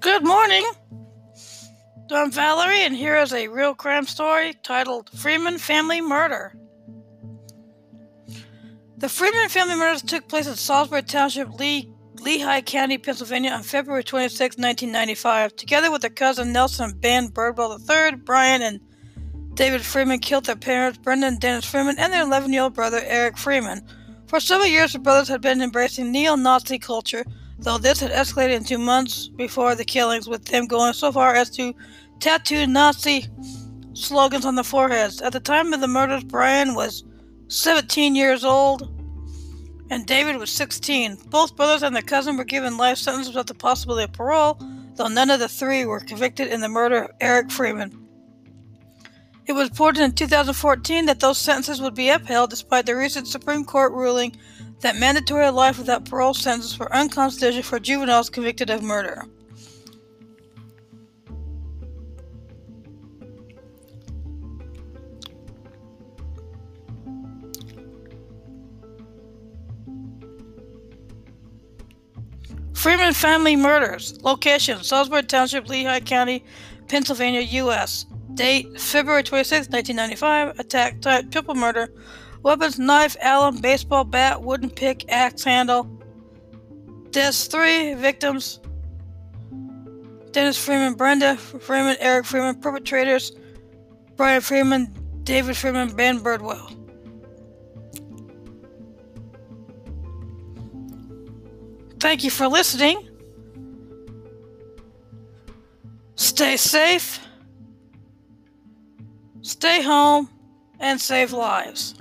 Good morning. I'm Valerie, and here is a real crime story titled Freeman Family Murder. The Freeman family murders took place in Salisbury Township, Lee, Lehigh County, Pennsylvania on February 26, 1995. Together with their cousin Nelson and Ben Birdwell III, Bryan and David Freeman killed their parents, Brendan and Dennis Freeman, and their 11 year old brother, Erik Freeman. For several years, the brothers had been embracing neo Nazi culture though this had escalated into months before the killings, with them going so far as to tattoo Nazi slogans on their foreheads. At the time of the murders, Bryan was 17 years old and David was 16. Both brothers and their cousin were given life sentences without the possibility of parole, though none of the three were convicted in the murder of Erik Freeman. It was reported in 2014 that those sentences would be upheld despite the recent Supreme Court ruling that mandatory life without parole sentences were unconstitutional for juveniles convicted of murder. Freeman family murders. Location Salisbury Township, Lehigh County, Pennsylvania, U.S. Date February 26, 1995. Attack type triple murder. Weapons knife, alum, baseball bat, wooden pick, axe handle. Deaths three victims Dennis Freeman, Brenda Freeman, Erik Freeman, perpetrators Bryan Freeman, David Freeman, Ben Birdwell. Thank you for listening. Stay safe, stay home, and save lives.